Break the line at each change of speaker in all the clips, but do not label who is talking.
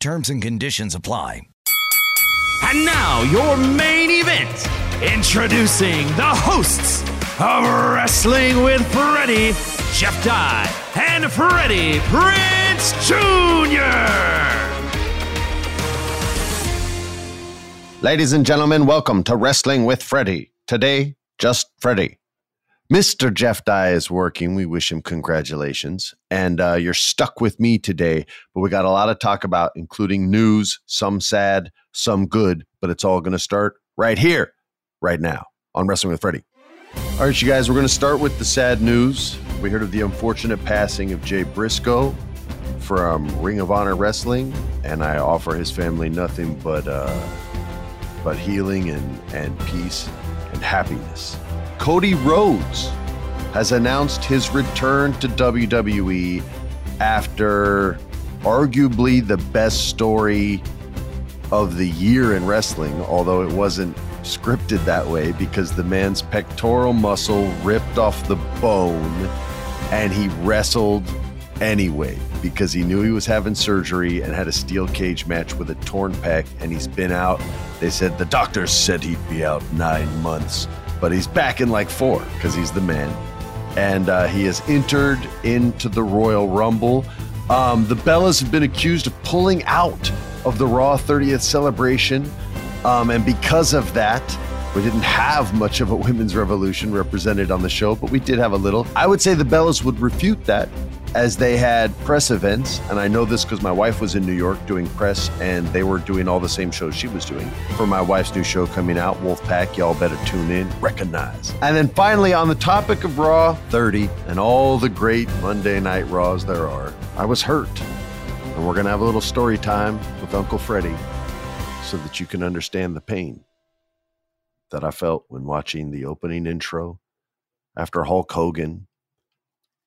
Terms and conditions apply.
And now, your main event. Introducing the hosts of Wrestling with Freddie, Jeff Dye, and Freddie Prinze Jr.
Ladies and gentlemen, welcome to Wrestling with Freddie. Today, just Freddie. Mr. Jeff Dye is working. We wish him congratulations. And uh, you're stuck with me today, but we got a lot of talk about, including news, some sad, some good, but it's all going to start right here, right now on Wrestling with Freddie. All right, you guys, we're going to start with the sad news. We heard of the unfortunate passing of Jay Briscoe from Ring of Honor Wrestling, and I offer his family nothing but uh, but healing and, and peace and happiness. Cody Rhodes has announced his return to WWE after arguably the best story of the year in wrestling, although it wasn't scripted that way because the man's pectoral muscle ripped off the bone and he wrestled anyway because he knew he was having surgery and had a steel cage match with a torn pec and he's been out. They said the doctors said he'd be out nine months but he's back in like four because he's the man. And uh, he has entered into the Royal Rumble. Um, the Bellas have been accused of pulling out of the Raw 30th celebration. Um, and because of that, we didn't have much of a women's revolution represented on the show, but we did have a little. I would say the Bellas would refute that as they had press events. And I know this because my wife was in New York doing press and they were doing all the same shows she was doing. For my wife's new show coming out, Wolfpack, y'all better tune in, recognize. And then finally, on the topic of Raw 30 and all the great Monday Night Raws there are, I was hurt. And we're going to have a little story time with Uncle Freddie so that you can understand the pain that I felt when watching the opening intro after Hulk Hogan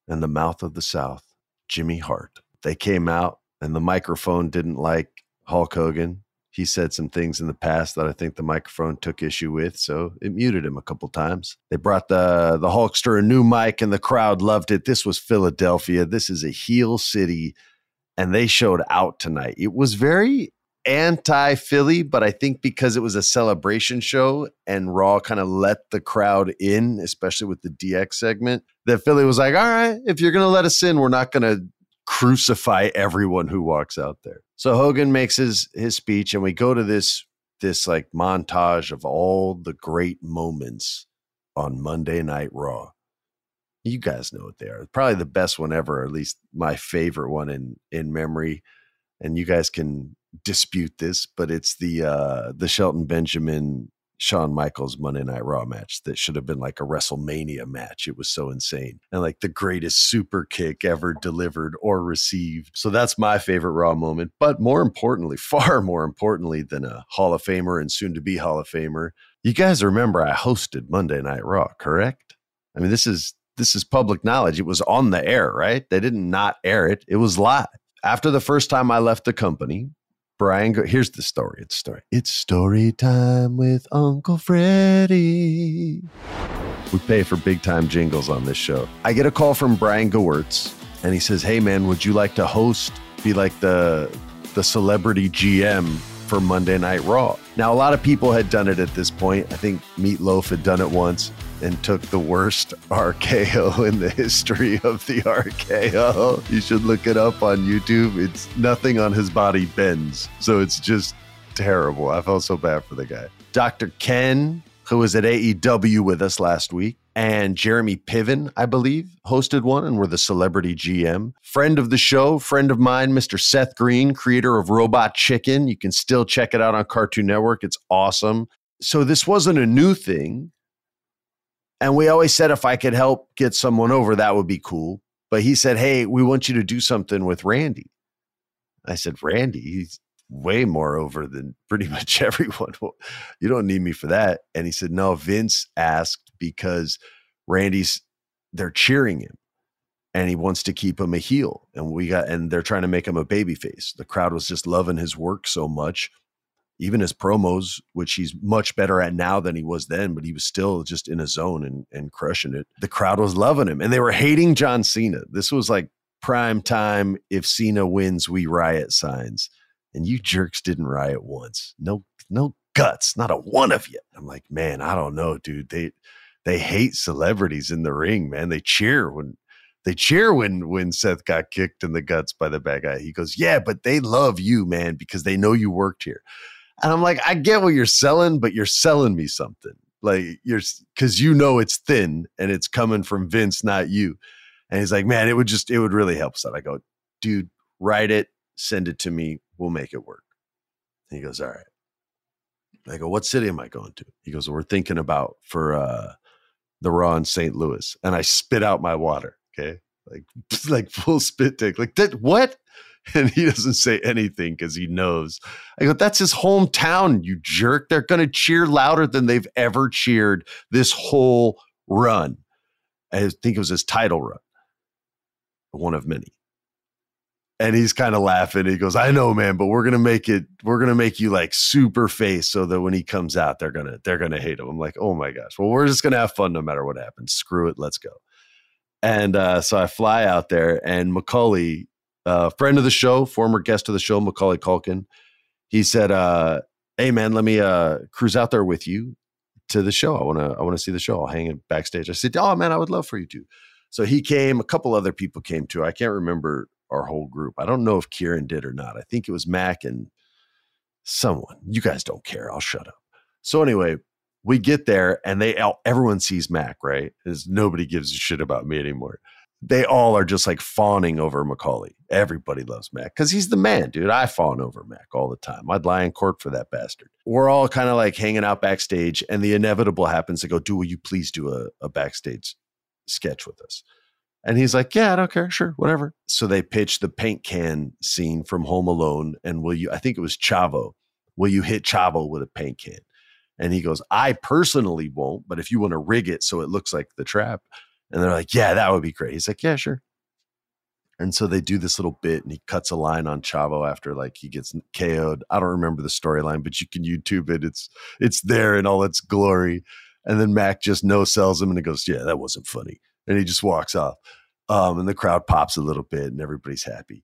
and the mouth of the South, Jimmy Hart. They came out and the microphone didn't like Hulk Hogan. He said some things in the past that I think the microphone took issue with, so it muted him a couple times. They brought the the Hulkster a new mic and the crowd loved it. This was Philadelphia. This is a heel city and they showed out tonight. It was very anti Philly, but I think because it was a celebration show and Raw kind of let the crowd in, especially with the DX segment, that Philly was like, all right, if you're going to let us in, we're not going to crucify everyone who walks out there. So Hogan makes his his speech and we go to this this like montage of all the great moments on Monday Night Raw. You guys know what they are. Probably the best one ever, or at least my favorite one in in memory. And you guys can dispute this, but it's the uh the Shelton Benjamin Shawn Michaels Monday Night Raw match that should have been like a WrestleMania match. It was so insane. And like the greatest super kick ever delivered or received. So that's my favorite Raw moment. But more importantly, far more importantly than a Hall of Famer and soon to be Hall of Famer, you guys remember I hosted Monday Night Raw, correct? I mean, this is this is public knowledge. It was on the air, right? They didn't not air it. It was live. After the first time I left the company, Brian, go- here's the story. It's story. It's story time with Uncle Freddie. We pay for big time jingles on this show. I get a call from Brian Gewirtz, and he says, "Hey man, would you like to host? Be like the the celebrity GM for Monday Night Raw." Now, a lot of people had done it at this point. I think Meatloaf had done it once and took the worst RKO in the history of the RKO. You should look it up on YouTube. It's nothing on his body bends. So it's just terrible. I felt so bad for the guy. Dr. Ken, who was at AEW with us last week, and Jeremy Piven, I believe, hosted one and were the celebrity GM. Friend of the show, friend of mine, Mr. Seth Green, creator of Robot Chicken. You can still check it out on Cartoon Network. It's awesome. So this wasn't a new thing. And we always said if I could help get someone over, that would be cool. But he said, Hey, we want you to do something with Randy. I said, Randy, he's way more over than pretty much everyone. you don't need me for that. And he said, No, Vince asked because Randy's, they're cheering him and he wants to keep him a heel. And we got, and they're trying to make him a baby face. The crowd was just loving his work so much even his promos, which he's much better at now than he was then, but he was still just in a zone and, and crushing it. The crowd was loving him and they were hating John Cena. This was like prime time. If Cena wins, we riot signs. And you jerks didn't riot once. No, no guts, not a one of you. I'm like, man, I don't know, dude. They they hate celebrities in the ring, man. They cheer when they cheer when when Seth got kicked in the guts by the bad guy. He goes, "Yeah, but they love you, man, because they know you worked here." And I'm like, I get what you're selling, but you're selling me something. Like you're because you know it's thin and it's coming from Vince, not you. And he's like, man, it would just it would really help us out. I go, dude, write it, send it to me, we'll make it work. And he goes, all right. I go, what city am I going to? He goes, well, we're thinking about for uh the Raw in St. Louis. And I spit out my water. Okay. Like like full spit take. Like that what? and he doesn't say anything because he knows. I go, that's his hometown, you jerk. They're going to cheer louder than they've ever cheered this whole run. I think it was his title run, one of many. And he's kind of laughing. He goes, I know, man, but we're gonna make it, we're gonna make you like super face so that when he comes out, they're gonna, they're gonna hate him. I'm like, oh my gosh. Well, we're just gonna have fun no matter what happens. Screw it, let's go. And uh, so I fly out there, and Macaulay uh, friend of the show, former guest of the show, Macaulay Culkin. He said, uh, "Hey man, let me uh, cruise out there with you to the show. I want to I want to see the show. I'll hang it backstage." I said, "Oh man, I would love for you to." So he came. A couple other people came too. I can't remember our whole group. I don't know if Kieran did or not. I think it was Mac and someone. You guys don't care. I'll shut up. So anyway, we get there and they everyone sees Mac, right? Because nobody gives a shit about me anymore they all are just like fawning over Macaulay. Everybody loves Mac because he's the man, dude. I fawn over Mac all the time. I'd lie in court for that bastard. We're all kind of like hanging out backstage, and the inevitable happens to go, Do will you please do a, a backstage sketch with us? And he's like, Yeah, I don't care. Sure, whatever. So they pitch the paint can scene from Home Alone. And will you, I think it was Chavo, will you hit Chavo with a paint can? And he goes, I personally won't, but if you want to rig it so it looks like the trap, and they're like, yeah, that would be great. He's like, yeah, sure. And so they do this little bit and he cuts a line on Chavo after like he gets KO'd. I don't remember the storyline, but you can YouTube it. It's it's there in all its glory. And then Mac just no sells him and he goes, Yeah, that wasn't funny. And he just walks off. Um, and the crowd pops a little bit and everybody's happy.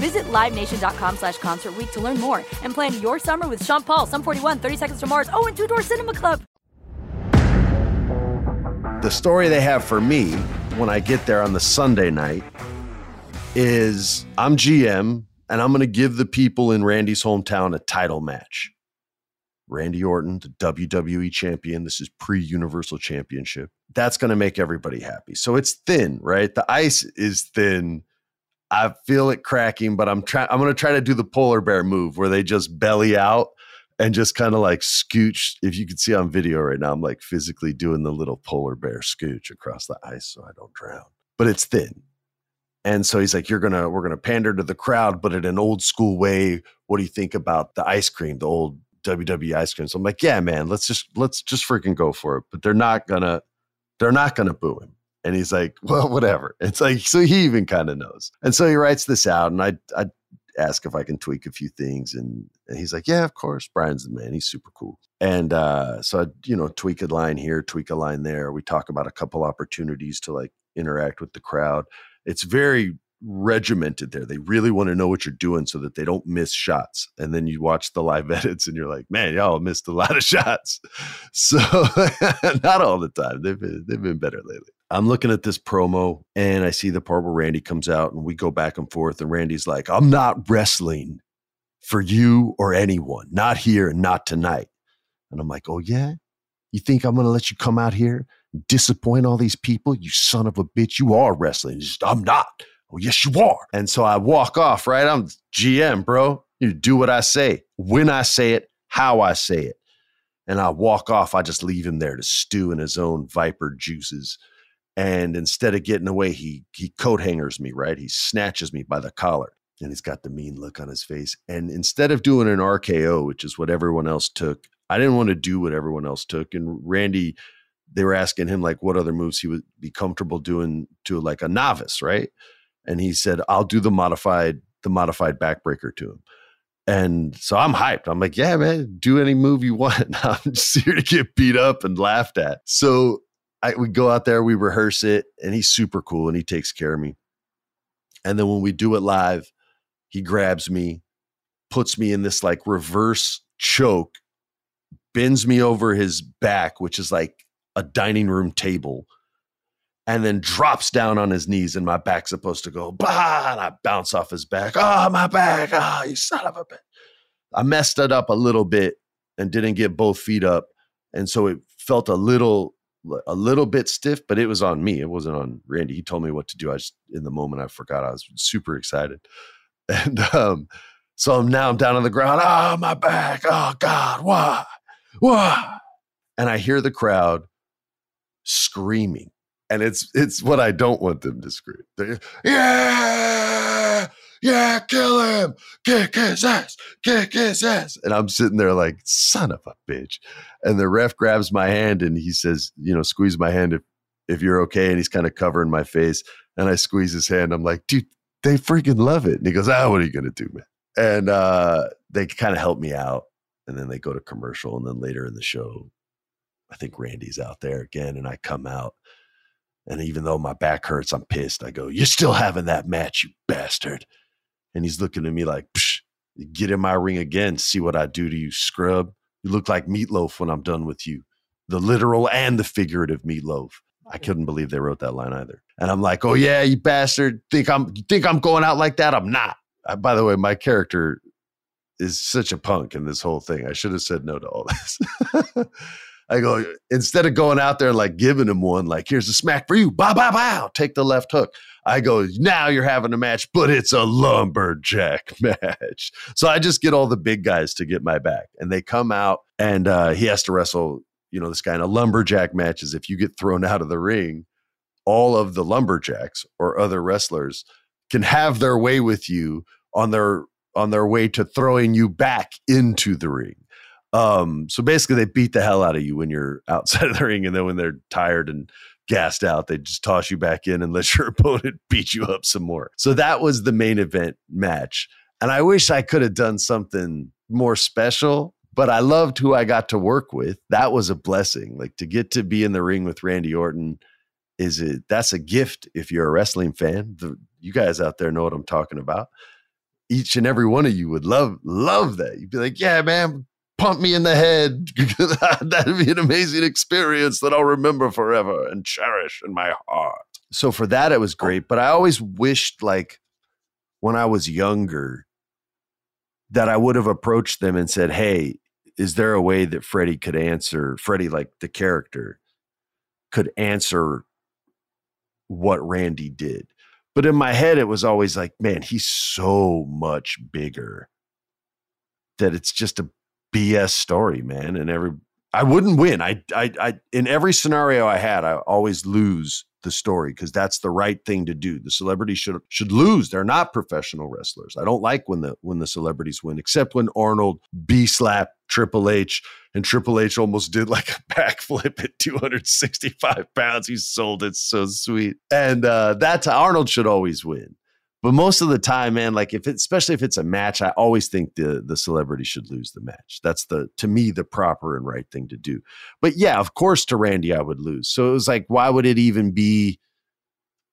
Visit LiveNation.com slash Concert to learn more and plan your summer with Sean Paul, Sum 41, 30 Seconds to Mars, oh, and Two Door Cinema Club.
the story they have for me when I get there on the Sunday night is I'm GM and I'm going to give the people in Randy's hometown a title match. Randy Orton, the WWE champion. This is pre Universal Championship. That's going to make everybody happy. So it's thin, right? The ice is thin. I feel it cracking, but I'm trying. I'm going to try to do the polar bear move where they just belly out and just kind of like scooch. If you can see on video right now, I'm like physically doing the little polar bear scooch across the ice so I don't drown. But it's thin. And so he's like, You're gonna, we're gonna pander to the crowd, but in an old school way. What do you think about the ice cream, the old WWE ice cream? So I'm like, Yeah, man, let's just let's just freaking go for it. But they're not gonna, they're not gonna boo him. And he's like, Well, whatever. It's like, so he even kind of knows. And so he writes this out, and I I ask if I can tweak a few things. And, and he's like, Yeah, of course. Brian's the man. He's super cool. And uh, so I, you know, tweak a line here, tweak a line there. We talk about a couple opportunities to like interact with the crowd. It's very regimented there. They really want to know what you're doing so that they don't miss shots. And then you watch the live edits and you're like, man, y'all missed a lot of shots. So not all the time. They've been, they've been better lately. I'm looking at this promo and I see the part where Randy comes out and we go back and forth. And Randy's like, I'm not wrestling for you or anyone, not here and not tonight. And I'm like, oh, yeah? You think I'm going to let you come out here and disappoint all these people? You son of a bitch. You are wrestling. Just, I'm not. Oh, yes, you are. And so I walk off, right? I'm GM, bro. You do what I say, when I say it, how I say it. And I walk off. I just leave him there to stew in his own viper juices. And instead of getting away, he he coat hangers me, right? He snatches me by the collar and he's got the mean look on his face. And instead of doing an RKO, which is what everyone else took, I didn't want to do what everyone else took. And Randy, they were asking him like what other moves he would be comfortable doing to like a novice, right? And he said, I'll do the modified, the modified backbreaker to him. And so I'm hyped. I'm like, yeah, man, do any move you want. I'm just here to get beat up and laughed at. So I, we go out there, we rehearse it, and he's super cool and he takes care of me. And then when we do it live, he grabs me, puts me in this like reverse choke, bends me over his back, which is like a dining room table, and then drops down on his knees. And my back's supposed to go, bah, and I bounce off his back. Oh, my back. Oh, you son of a bitch. I messed it up a little bit and didn't get both feet up. And so it felt a little a little bit stiff, but it was on me. It wasn't on Randy. He told me what to do. I just in the moment I forgot. I was super excited. And um, so I'm now I'm down on the ground. Oh, my back. Oh God, why? Why? And I hear the crowd screaming. And it's it's what I don't want them to scream. They're, yeah, yeah, kill him, kick his ass, kick his ass. And I'm sitting there like, son of a bitch. And the ref grabs my hand and he says, you know, squeeze my hand if if you're okay. And he's kind of covering my face. And I squeeze his hand. I'm like, dude, they freaking love it. And he goes, ah, what are you gonna do, man? And uh, they kind of help me out. And then they go to commercial. And then later in the show, I think Randy's out there again, and I come out. And even though my back hurts, I'm pissed. I go, You're still having that match, you bastard. And he's looking at me like, Psh, Get in my ring again, see what I do to you, scrub. You look like meatloaf when I'm done with you. The literal and the figurative meatloaf. I couldn't believe they wrote that line either. And I'm like, oh yeah, you bastard. Think I'm think I'm going out like that? I'm not. uh, by the way, my character is such a punk in this whole thing. I should have said no to all this. I go, instead of going out there and like giving him one, like, here's a smack for you, bow, bow, bow, take the left hook. I go, now you're having a match, but it's a lumberjack match. So I just get all the big guys to get my back. And they come out and uh, he has to wrestle, you know, this guy in a lumberjack match is if you get thrown out of the ring, all of the lumberjacks or other wrestlers can have their way with you on their on their way to throwing you back into the ring. Um, so basically, they beat the hell out of you when you're outside of the ring, and then when they're tired and gassed out, they just toss you back in and let your opponent beat you up some more. So that was the main event match, and I wish I could have done something more special. But I loved who I got to work with. That was a blessing. Like to get to be in the ring with Randy Orton is it that's a gift if you're a wrestling fan. The, you guys out there know what I'm talking about. Each and every one of you would love love that. You'd be like, "Yeah, man, pump me in the head. That'd be an amazing experience that I'll remember forever and cherish in my heart." So for that it was great, but I always wished like when I was younger that I would have approached them and said, "Hey, is there a way that Freddie could answer Freddie like the character could answer what Randy did. But in my head, it was always like, man, he's so much bigger that it's just a BS story, man. And every I wouldn't win. I I I in every scenario I had, I always lose the story because that's the right thing to do. The celebrities should should lose. They're not professional wrestlers. I don't like when the when the celebrities win, except when Arnold B slap Triple H and Triple H almost did like a backflip at 265 pounds. He sold it so sweet, and uh, that's Arnold should always win. But most of the time, man, like if it, especially if it's a match, I always think the the celebrity should lose the match. That's the to me the proper and right thing to do. But yeah, of course, to Randy, I would lose. So it was like, why would it even be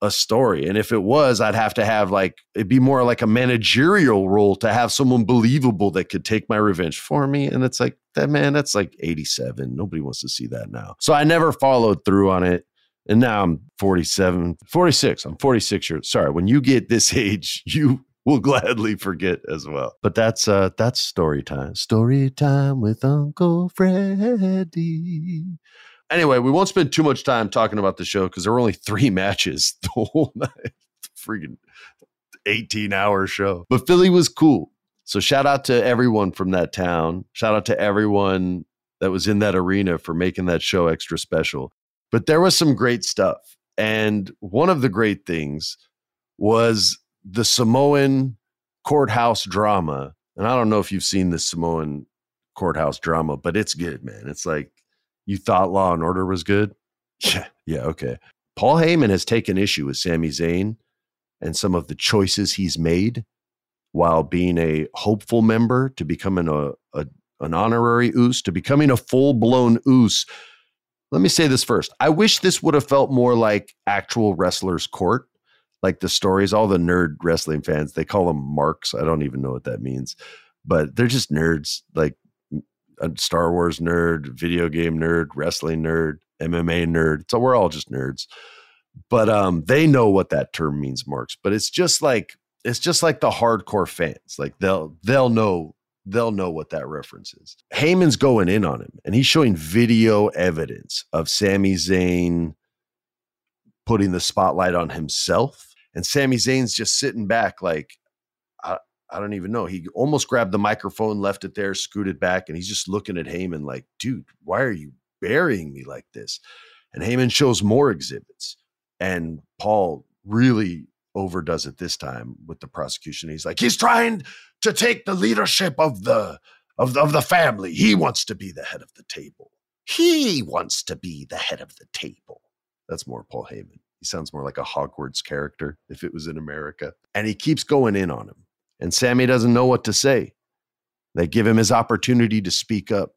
a story? And if it was, I'd have to have like it'd be more like a managerial role to have someone believable that could take my revenge for me. And it's like that man, that's like eighty seven. Nobody wants to see that now. So I never followed through on it and now I'm 47, 46. I'm 46 years. Sorry, when you get this age, you will gladly forget as well. But that's uh that's story time. Story time with Uncle Freddie. Anyway, we won't spend too much time talking about the show because there were only three matches the whole night. Freaking 18 hour show. But Philly was cool. So shout out to everyone from that town. Shout out to everyone that was in that arena for making that show extra special. But there was some great stuff. And one of the great things was the Samoan courthouse drama. And I don't know if you've seen the Samoan courthouse drama, but it's good, man. It's like you thought Law and Order was good. Yeah, yeah, okay. Paul Heyman has taken issue with Sami Zayn and some of the choices he's made while being a hopeful member to becoming a, a an honorary oos to becoming a full blown Uce let me say this first. I wish this would have felt more like actual wrestlers' court, like the stories. All the nerd wrestling fans, they call them marks. I don't even know what that means, but they're just nerds, like a Star Wars nerd, video game nerd, wrestling nerd, MMA nerd. So we're all just nerds. But um, they know what that term means, marks. But it's just like it's just like the hardcore fans. Like they'll they'll know they'll know what that reference is. Heyman's going in on him and he's showing video evidence of Sami Zayn putting the spotlight on himself. And Sami Zayn's just sitting back like, I, I don't even know. He almost grabbed the microphone, left it there, scooted back, and he's just looking at Heyman like, dude, why are you burying me like this? And Heyman shows more exhibits. And Paul really overdoes it this time with the prosecution. He's like, he's trying to take the leadership of the of the, of the family. He wants to be the head of the table. He wants to be the head of the table. That's more Paul Heyman. He sounds more like a Hogwarts character if it was in America. And he keeps going in on him. And Sami doesn't know what to say. They give him his opportunity to speak up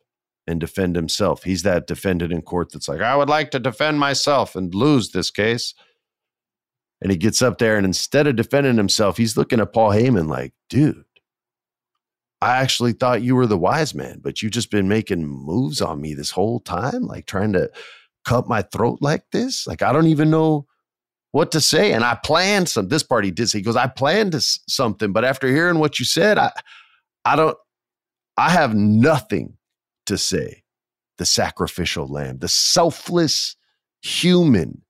and defend himself. He's that defendant in court that's like, I would like to defend myself and lose this case. And he gets up there and instead of defending himself, he's looking at Paul Heyman like, dude, I actually thought you were the wise man, but you've just been making moves on me this whole time, like trying to cut my throat like this. Like, I don't even know what to say. And I planned some. This party did say, he goes, I planned something, but after hearing what you said, I, I don't, I have nothing to say. The sacrificial lamb, the selfless human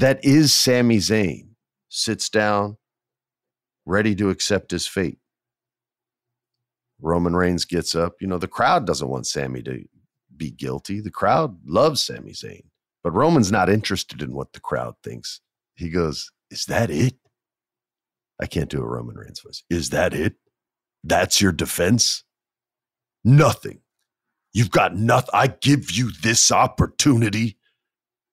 that is Sami Zayn, sits down, ready to accept his fate. Roman Reigns gets up. You know, the crowd doesn't want Sami to be guilty. The crowd loves Sami Zayn. But Roman's not interested in what the crowd thinks. He goes, Is that it? I can't do a Roman Reigns voice. Is that it? That's your defense? Nothing. You've got nothing. I give you this opportunity.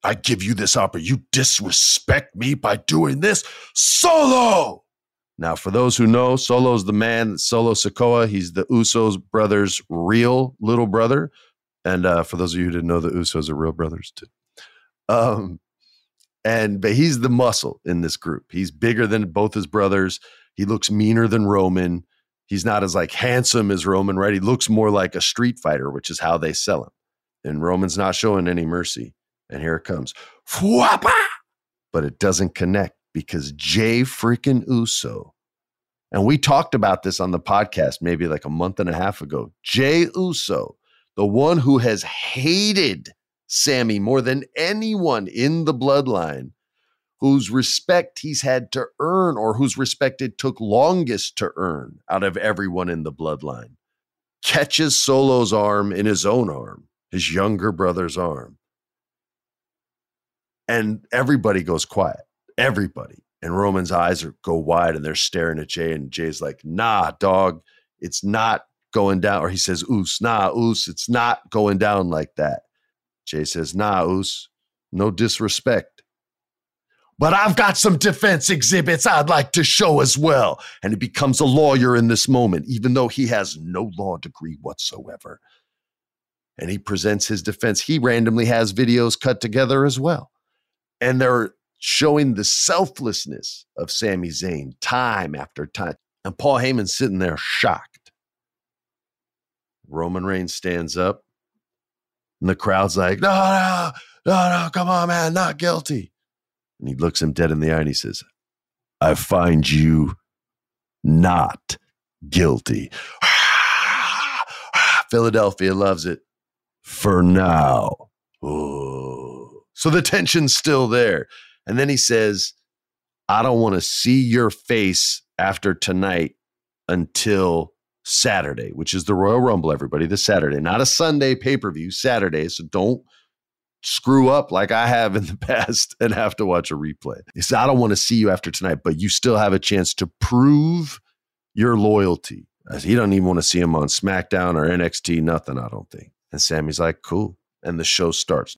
I give you this opportunity. You disrespect me by doing this solo. Now, for those who know, Solo's the man, Solo Sikoa. He's the Usos brothers' real little brother. And uh, for those of you who didn't know, the Usos are real brothers too. Um, and but he's the muscle in this group. He's bigger than both his brothers. He looks meaner than Roman. He's not as like handsome as Roman, right? He looks more like a street fighter, which is how they sell him. And Roman's not showing any mercy. And here it comes. But it doesn't connect because Jay freaking Uso, and we talked about this on the podcast maybe like a month and a half ago. Jay Uso, the one who has hated Sami more than anyone in the bloodline, whose respect he's had to earn or whose respect it took longest to earn out of everyone in the bloodline, catches Solo's arm in his own arm, his younger brother's arm. And everybody goes quiet. Everybody. And Roman's eyes are, go wide and they're staring at Jay. And Jay's like, nah, dog, it's not going down. Or he says, oos, nah, oos, it's not going down like that. Jay says, nah, oos, no disrespect. But I've got some defense exhibits I'd like to show as well. And he becomes a lawyer in this moment, even though he has no law degree whatsoever. And he presents his defense. He randomly has videos cut together as well. And they're showing the selflessness of Sami Zayn time after time. And Paul Heyman's sitting there shocked. Roman Reigns stands up, and the crowd's like, no, no, no, no, come on, man, not guilty. And he looks him dead in the eye and he says, I find you not guilty. Philadelphia loves it for now. Ooh. So the tension's still there. And then he says, I don't want to see your face after tonight until Saturday, which is the Royal Rumble, everybody, this Saturday, not a Sunday pay per view, Saturday. So don't screw up like I have in the past and have to watch a replay. He said, I don't want to see you after tonight, but you still have a chance to prove your loyalty. He doesn't even want to see him on SmackDown or NXT, nothing, I don't think. And Sami's like, cool. And the show starts.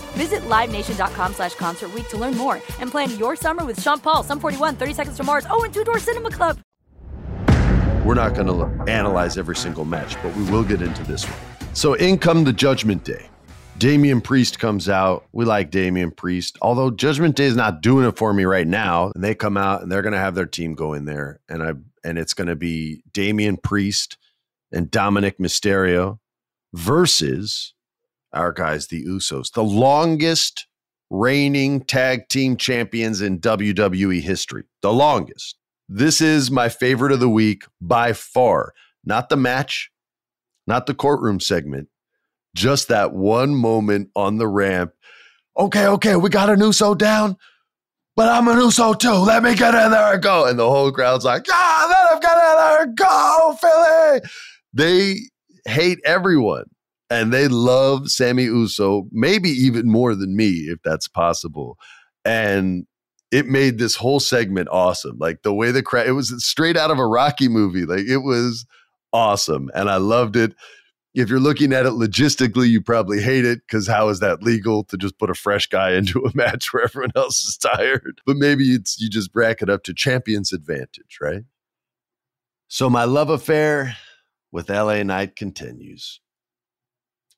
Visit LiveNation.com slash Concert to learn more and plan your summer with Sean Paul, Sum 41, 30 Seconds to Mars, oh, and Two Door Cinema Club.
We're not going to analyze every single match, but we will get into this one. So in come the Judgment Day. Damian Priest comes out. We like Damian Priest, although Judgment Day is not doing it for me right now. And they come out and they're going to have their team go in there, and I and it's going to be Damian Priest and Dominic Mysterio versus our guys, the Usos, the longest reigning tag team champions in WWE history. The longest. This is my favorite of the week by far. Not the match, not the courtroom segment, just that one moment on the ramp. Okay, okay, we got an Uso down, but I'm an Uso too. Let me get in there and go. And the whole crowd's like, ah, let him get in there and go, Philly. They hate everyone and they love Sami Uso, maybe even more than me, if that's possible. And it made this whole segment awesome. Like the way the crowd, it was straight out of a Rocky movie. Like it was awesome. And I loved it. If you're looking at it logistically, you probably hate it because how is that legal to just put a fresh guy into a match where everyone else is tired? But maybe it's you just bracket up to champion's advantage, right? So my love affair with LA Knight continues.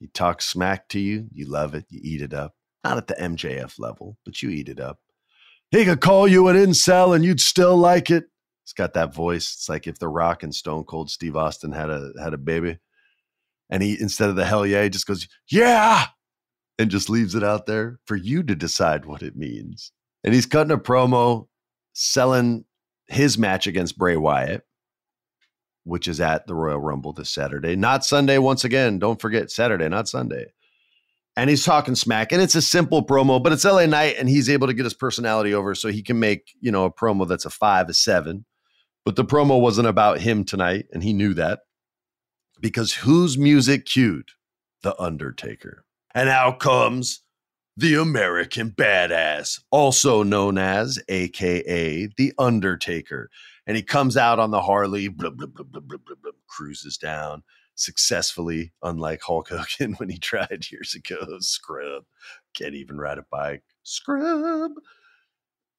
He talks smack to you, you love it, you eat it up. Not at the MJF level, but you eat it up. He could call you an incel and you'd still like it. It's got that voice. It's like if The Rock and Stone Cold Steve Austin had a had a baby, and he instead of the hell yeah, he just goes yeah, and just leaves it out there for you to decide what it means. And he's cutting a promo selling his match against Bray Wyatt which is at the Royal Rumble this Saturday, not Sunday. Once again, don't forget Saturday, not Sunday. And he's talking smack, and it's a simple promo, but it's LA Knight, and he's able to get his personality over, so he can make you know a promo that's a five, a seven. But the promo wasn't about him tonight, and he knew that because whose music cued? The Undertaker. And out comes the American Badass, also known as AKA The Undertaker and he comes out on the Harley, blah, blah, blah, cruises down successfully, unlike Hulk Hogan when he tried years ago. Scrub can't even ride a bike. Scrub.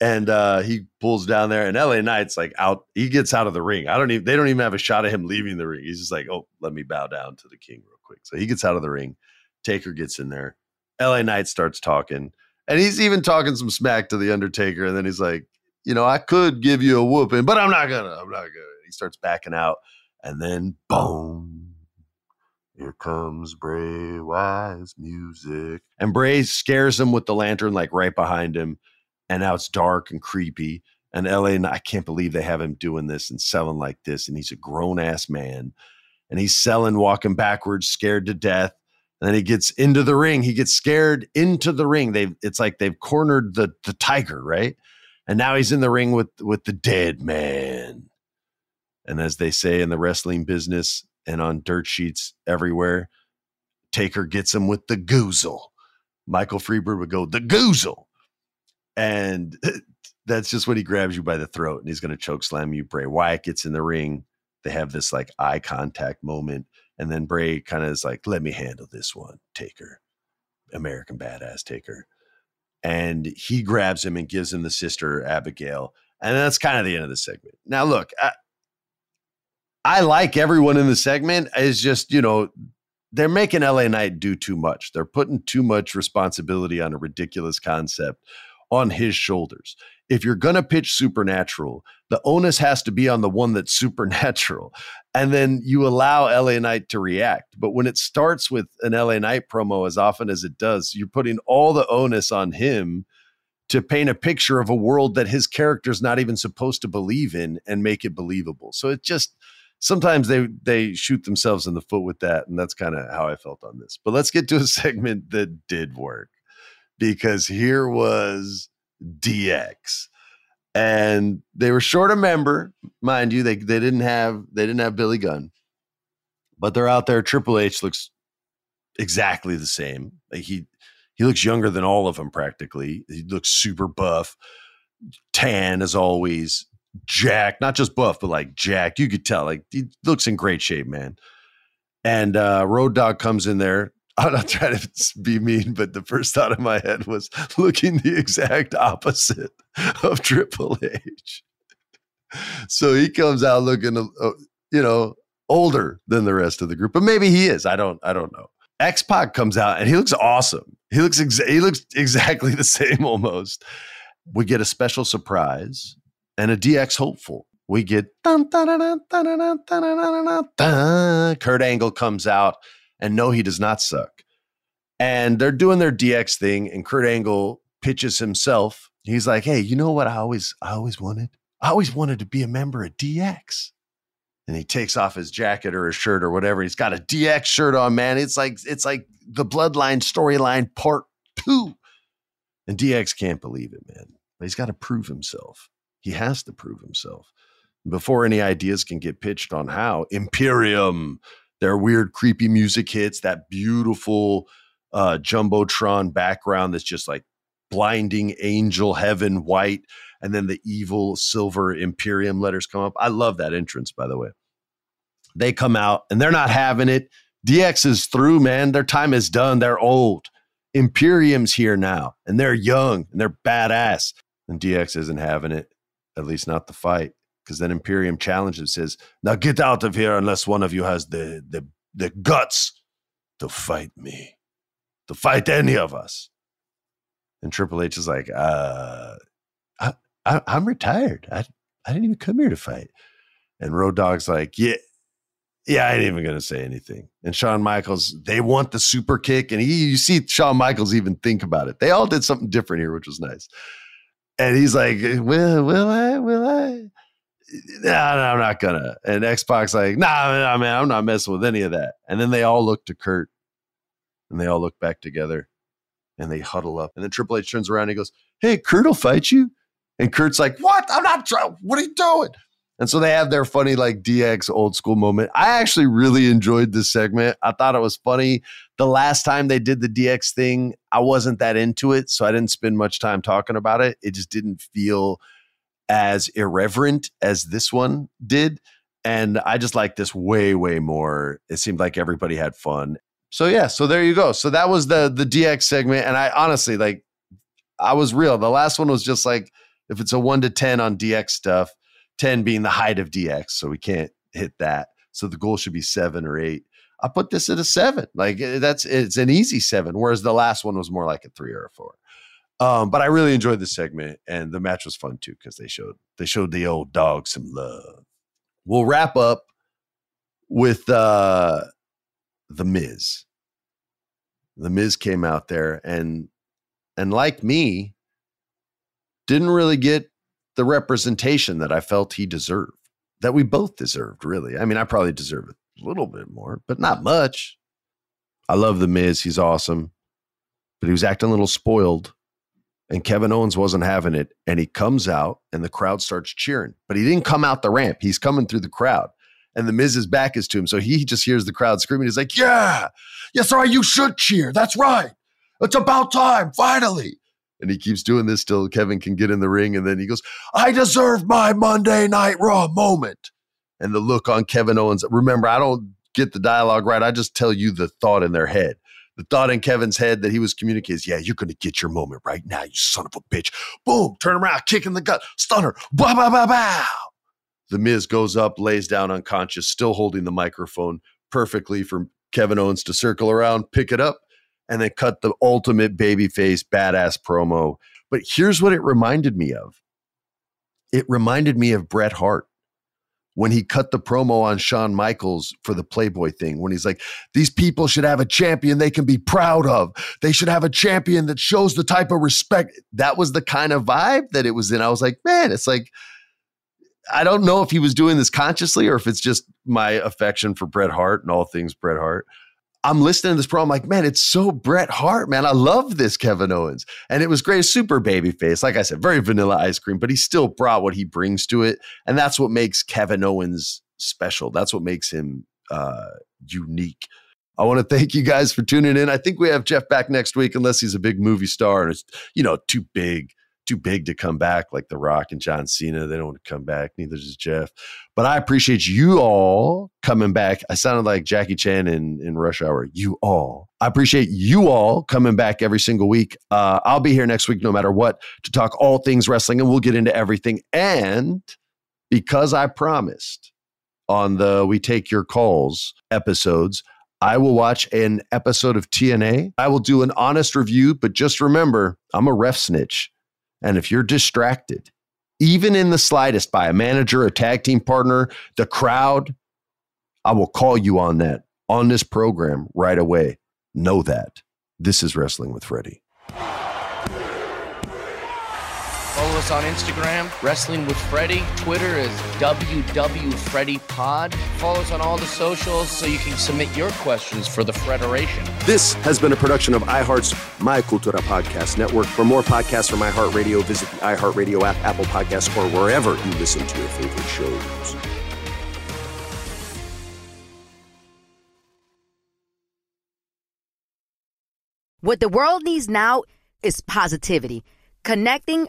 And uh, he pulls down there, and LA Knight's like out. He gets out of the ring. I don't even. They don't even have a shot of him leaving the ring. He's just like, "Oh, let me bow down to the king real quick." So he gets out of the ring. Taker gets in there. LA Knight starts talking, and he's even talking some smack to the Undertaker. And then he's like, you know, I could give you a whooping, but I'm not gonna. I'm not gonna. He starts backing out, and then boom, here comes Bray Wyatt's music, and Bray scares him with the lantern like right behind him, and now it's dark and creepy. And LA, I can't believe they have him doing this and selling like this, and he's a grown ass man, and he's selling, walking backwards, scared to death. And then he gets into the ring. He gets scared into the ring. They, it's like they've cornered the the tiger, right? And now he's in the ring with with the dead man. And as they say in the wrestling business and on dirt sheets everywhere, Taker gets him with the goozle. Michael Freebird would go the goozle, and that's just when he grabs you by the throat and he's going to choke slam you. Bray Wyatt gets in the ring. They have this like eye contact moment, and then Bray kind of is like, "Let me handle this one, Taker, American Badass Taker." And he grabs him and gives him the sister Abigail, and that's kind of the end of the segment. Now, look, I, I like everyone in the segment. Is just you know they're making LA Knight do too much. They're putting too much responsibility on a ridiculous concept on his shoulders. If you're going to pitch supernatural, the onus has to be on the one that's supernatural. And then you allow LA Knight to react. But when it starts with an LA Knight promo, as often as it does, you're putting all the onus on him to paint a picture of a world that his character's not even supposed to believe in and make it believable. So it just sometimes they they shoot themselves in the foot with that and that's kind of how I felt on this. But let's get to a segment that did work because here was DX. And they were short a member, mind you. They they didn't have they didn't have Billy Gunn, but they're out there. Triple H looks exactly the same. Like he he looks younger than all of them practically. He looks super buff, tan as always, Jack, not just buff, but like Jack. You could tell like he looks in great shape, man. And uh, Road Dog comes in there. I'm not trying to be mean, but the first thought in my head was looking the exact opposite of Triple H. So he comes out looking, you know, older than the rest of the group, but maybe he is. I don't, I don't know. X Pac comes out and he looks awesome. He looks, exa- he looks exactly the same almost. We get a special surprise and a DX hopeful we get Kurt Angle comes out and no, he does not suck. And they're doing their DX thing, and Kurt Angle pitches himself. He's like, "Hey, you know what? I always, I always wanted. I always wanted to be a member of DX." And he takes off his jacket or his shirt or whatever. He's got a DX shirt on, man. It's like it's like the Bloodline storyline part two. And DX can't believe it, man. But he's got to prove himself. He has to prove himself before any ideas can get pitched on how Imperium, their weird, creepy music hits, that beautiful uh, jumbotron background that's just like blinding angel heaven white, and then the evil silver Imperium letters come up. I love that entrance, by the way. They come out and they're not having it. DX is through, man. Their time is done. They're old. Imperium's here now, and they're young and they're badass. And DX isn't having it, at least not the fight because then Imperium challenges says, "Now get out of here unless one of you has the the the guts to fight me, to fight any of us." And Triple H is like, "Uh, I, I I'm retired. I I didn't even come here to fight." And Road Dog's like, "Yeah." Yeah, I ain't even gonna say anything. And Shawn Michaels, they want the super kick, and he, you see Shawn Michaels even think about it. They all did something different here, which was nice. And he's like, "Will, will I? Will I?" Nah, nah, I'm not gonna. And X-Pac's like, nah, nah, man, I'm not messing with any of that. And then they all look to Kurt and they all look back together and they huddle up. And then Triple H turns around and he goes, Hey, Kurt will fight you. And Kurt's like, What? I'm not trying. What are you doing? And so they have their funny, like DX old school moment. I actually really enjoyed this segment. I thought it was funny. The last time they did the DX thing, I wasn't that into it. So I didn't spend much time talking about it. It just didn't feel as irreverent as this one did. And I just like this way, way more. It seemed like everybody had fun. So yeah, so there you go. So that was the the DX segment. And I honestly like I was real. The last one was just like if it's a one to ten on DX stuff, 10 being the height of DX. So we can't hit that. So the goal should be seven or eight. I put this at a seven. Like eh, that's it's an easy seven, whereas the last one was more like a three or a four. Um, but I really enjoyed the segment, and the match was fun too because they showed they showed the old dog some love. We'll wrap up with uh, the Miz. The Miz came out there and and like me, didn't really get the representation that I felt he deserved, that we both deserved. Really, I mean, I probably deserve a little bit more, but not much. I love the Miz; he's awesome, but he was acting a little spoiled and Kevin Owens wasn't having it. And he comes out and the crowd starts cheering, but he didn't come out the ramp. He's coming through the crowd. And the Miz's back is to him. So he just hears the crowd screaming. He's like, Yeah, yes, right. You should cheer. That's right. It's about time, finally. And he keeps doing this till Kevin can get in the ring. And then he goes, I deserve my Monday Night Raw moment. And the look on Kevin Owens, remember, I don't get the dialogue right. I just tell you the thought in their head the thought in Kevin's head that he was communicating is, yeah, you're going to get your moment right now, you son of a bitch. Boom, turn around, kick in the gut, stunner, bow, bow, bow, bow. The Miz goes up, lays down unconscious, still holding the microphone perfectly for Kevin Owens to circle around, pick it up, and then cut the ultimate babyface badass promo. But here's what it reminded me of it reminded me of Bret Hart when he cut the promo on Shawn Michaels for the Playboy thing, when he's like, these people should have a champion they can be proud of. They should have a champion that shows the type of respect. That was the kind of vibe that it was in. I was like, man, it's like, I don't know if he was doing this consciously or if it's just my affection for Bret Hart and all things Bret Hart. I'm listening to this promo. I'm like, man, it's so Bret Hart, man. I love this Kevin Owens. And it was great, super baby face. Like I said, very vanilla ice cream, but he still brought what he brings to it. And that's what makes Kevin Owens special. That's what makes him uh, unique. I want to thank you guys for tuning in. I think we have Jeff back next week, unless he's a big movie star and it's, you know, too big too big to come back, like The Rock and John Cena. They don't want to come back. Neither does Jeff. But I appreciate you all coming back. I sounded like Jackie Chan in, in Rush Hour. You all. I appreciate you all coming back every single week. Uh, I'll be here next week, no matter what, to talk all things wrestling, and we'll get into everything. And because I promised on the We Take Your Calls episodes, I will watch an episode of TNA. I will do an honest review, but just remember, I'm a ref snitch. And if you're distracted, even in the slightest by a manager, a tag team partner, the crowd, I will call you on that on this program right away. Know that. This is Wrestling with Freddie.
Follow us on Instagram, Wrestling with Freddie. Twitter is WWFreddiePod. Follow us on all the socials so you can submit your questions for the Federation.
This has been a production of iHeart's My Cultura Podcast Network. For more podcasts from iHeartRadio, visit the iHeartRadio app, Apple Podcasts, or wherever you listen to your favorite shows.
What the world needs now is positivity. Connecting,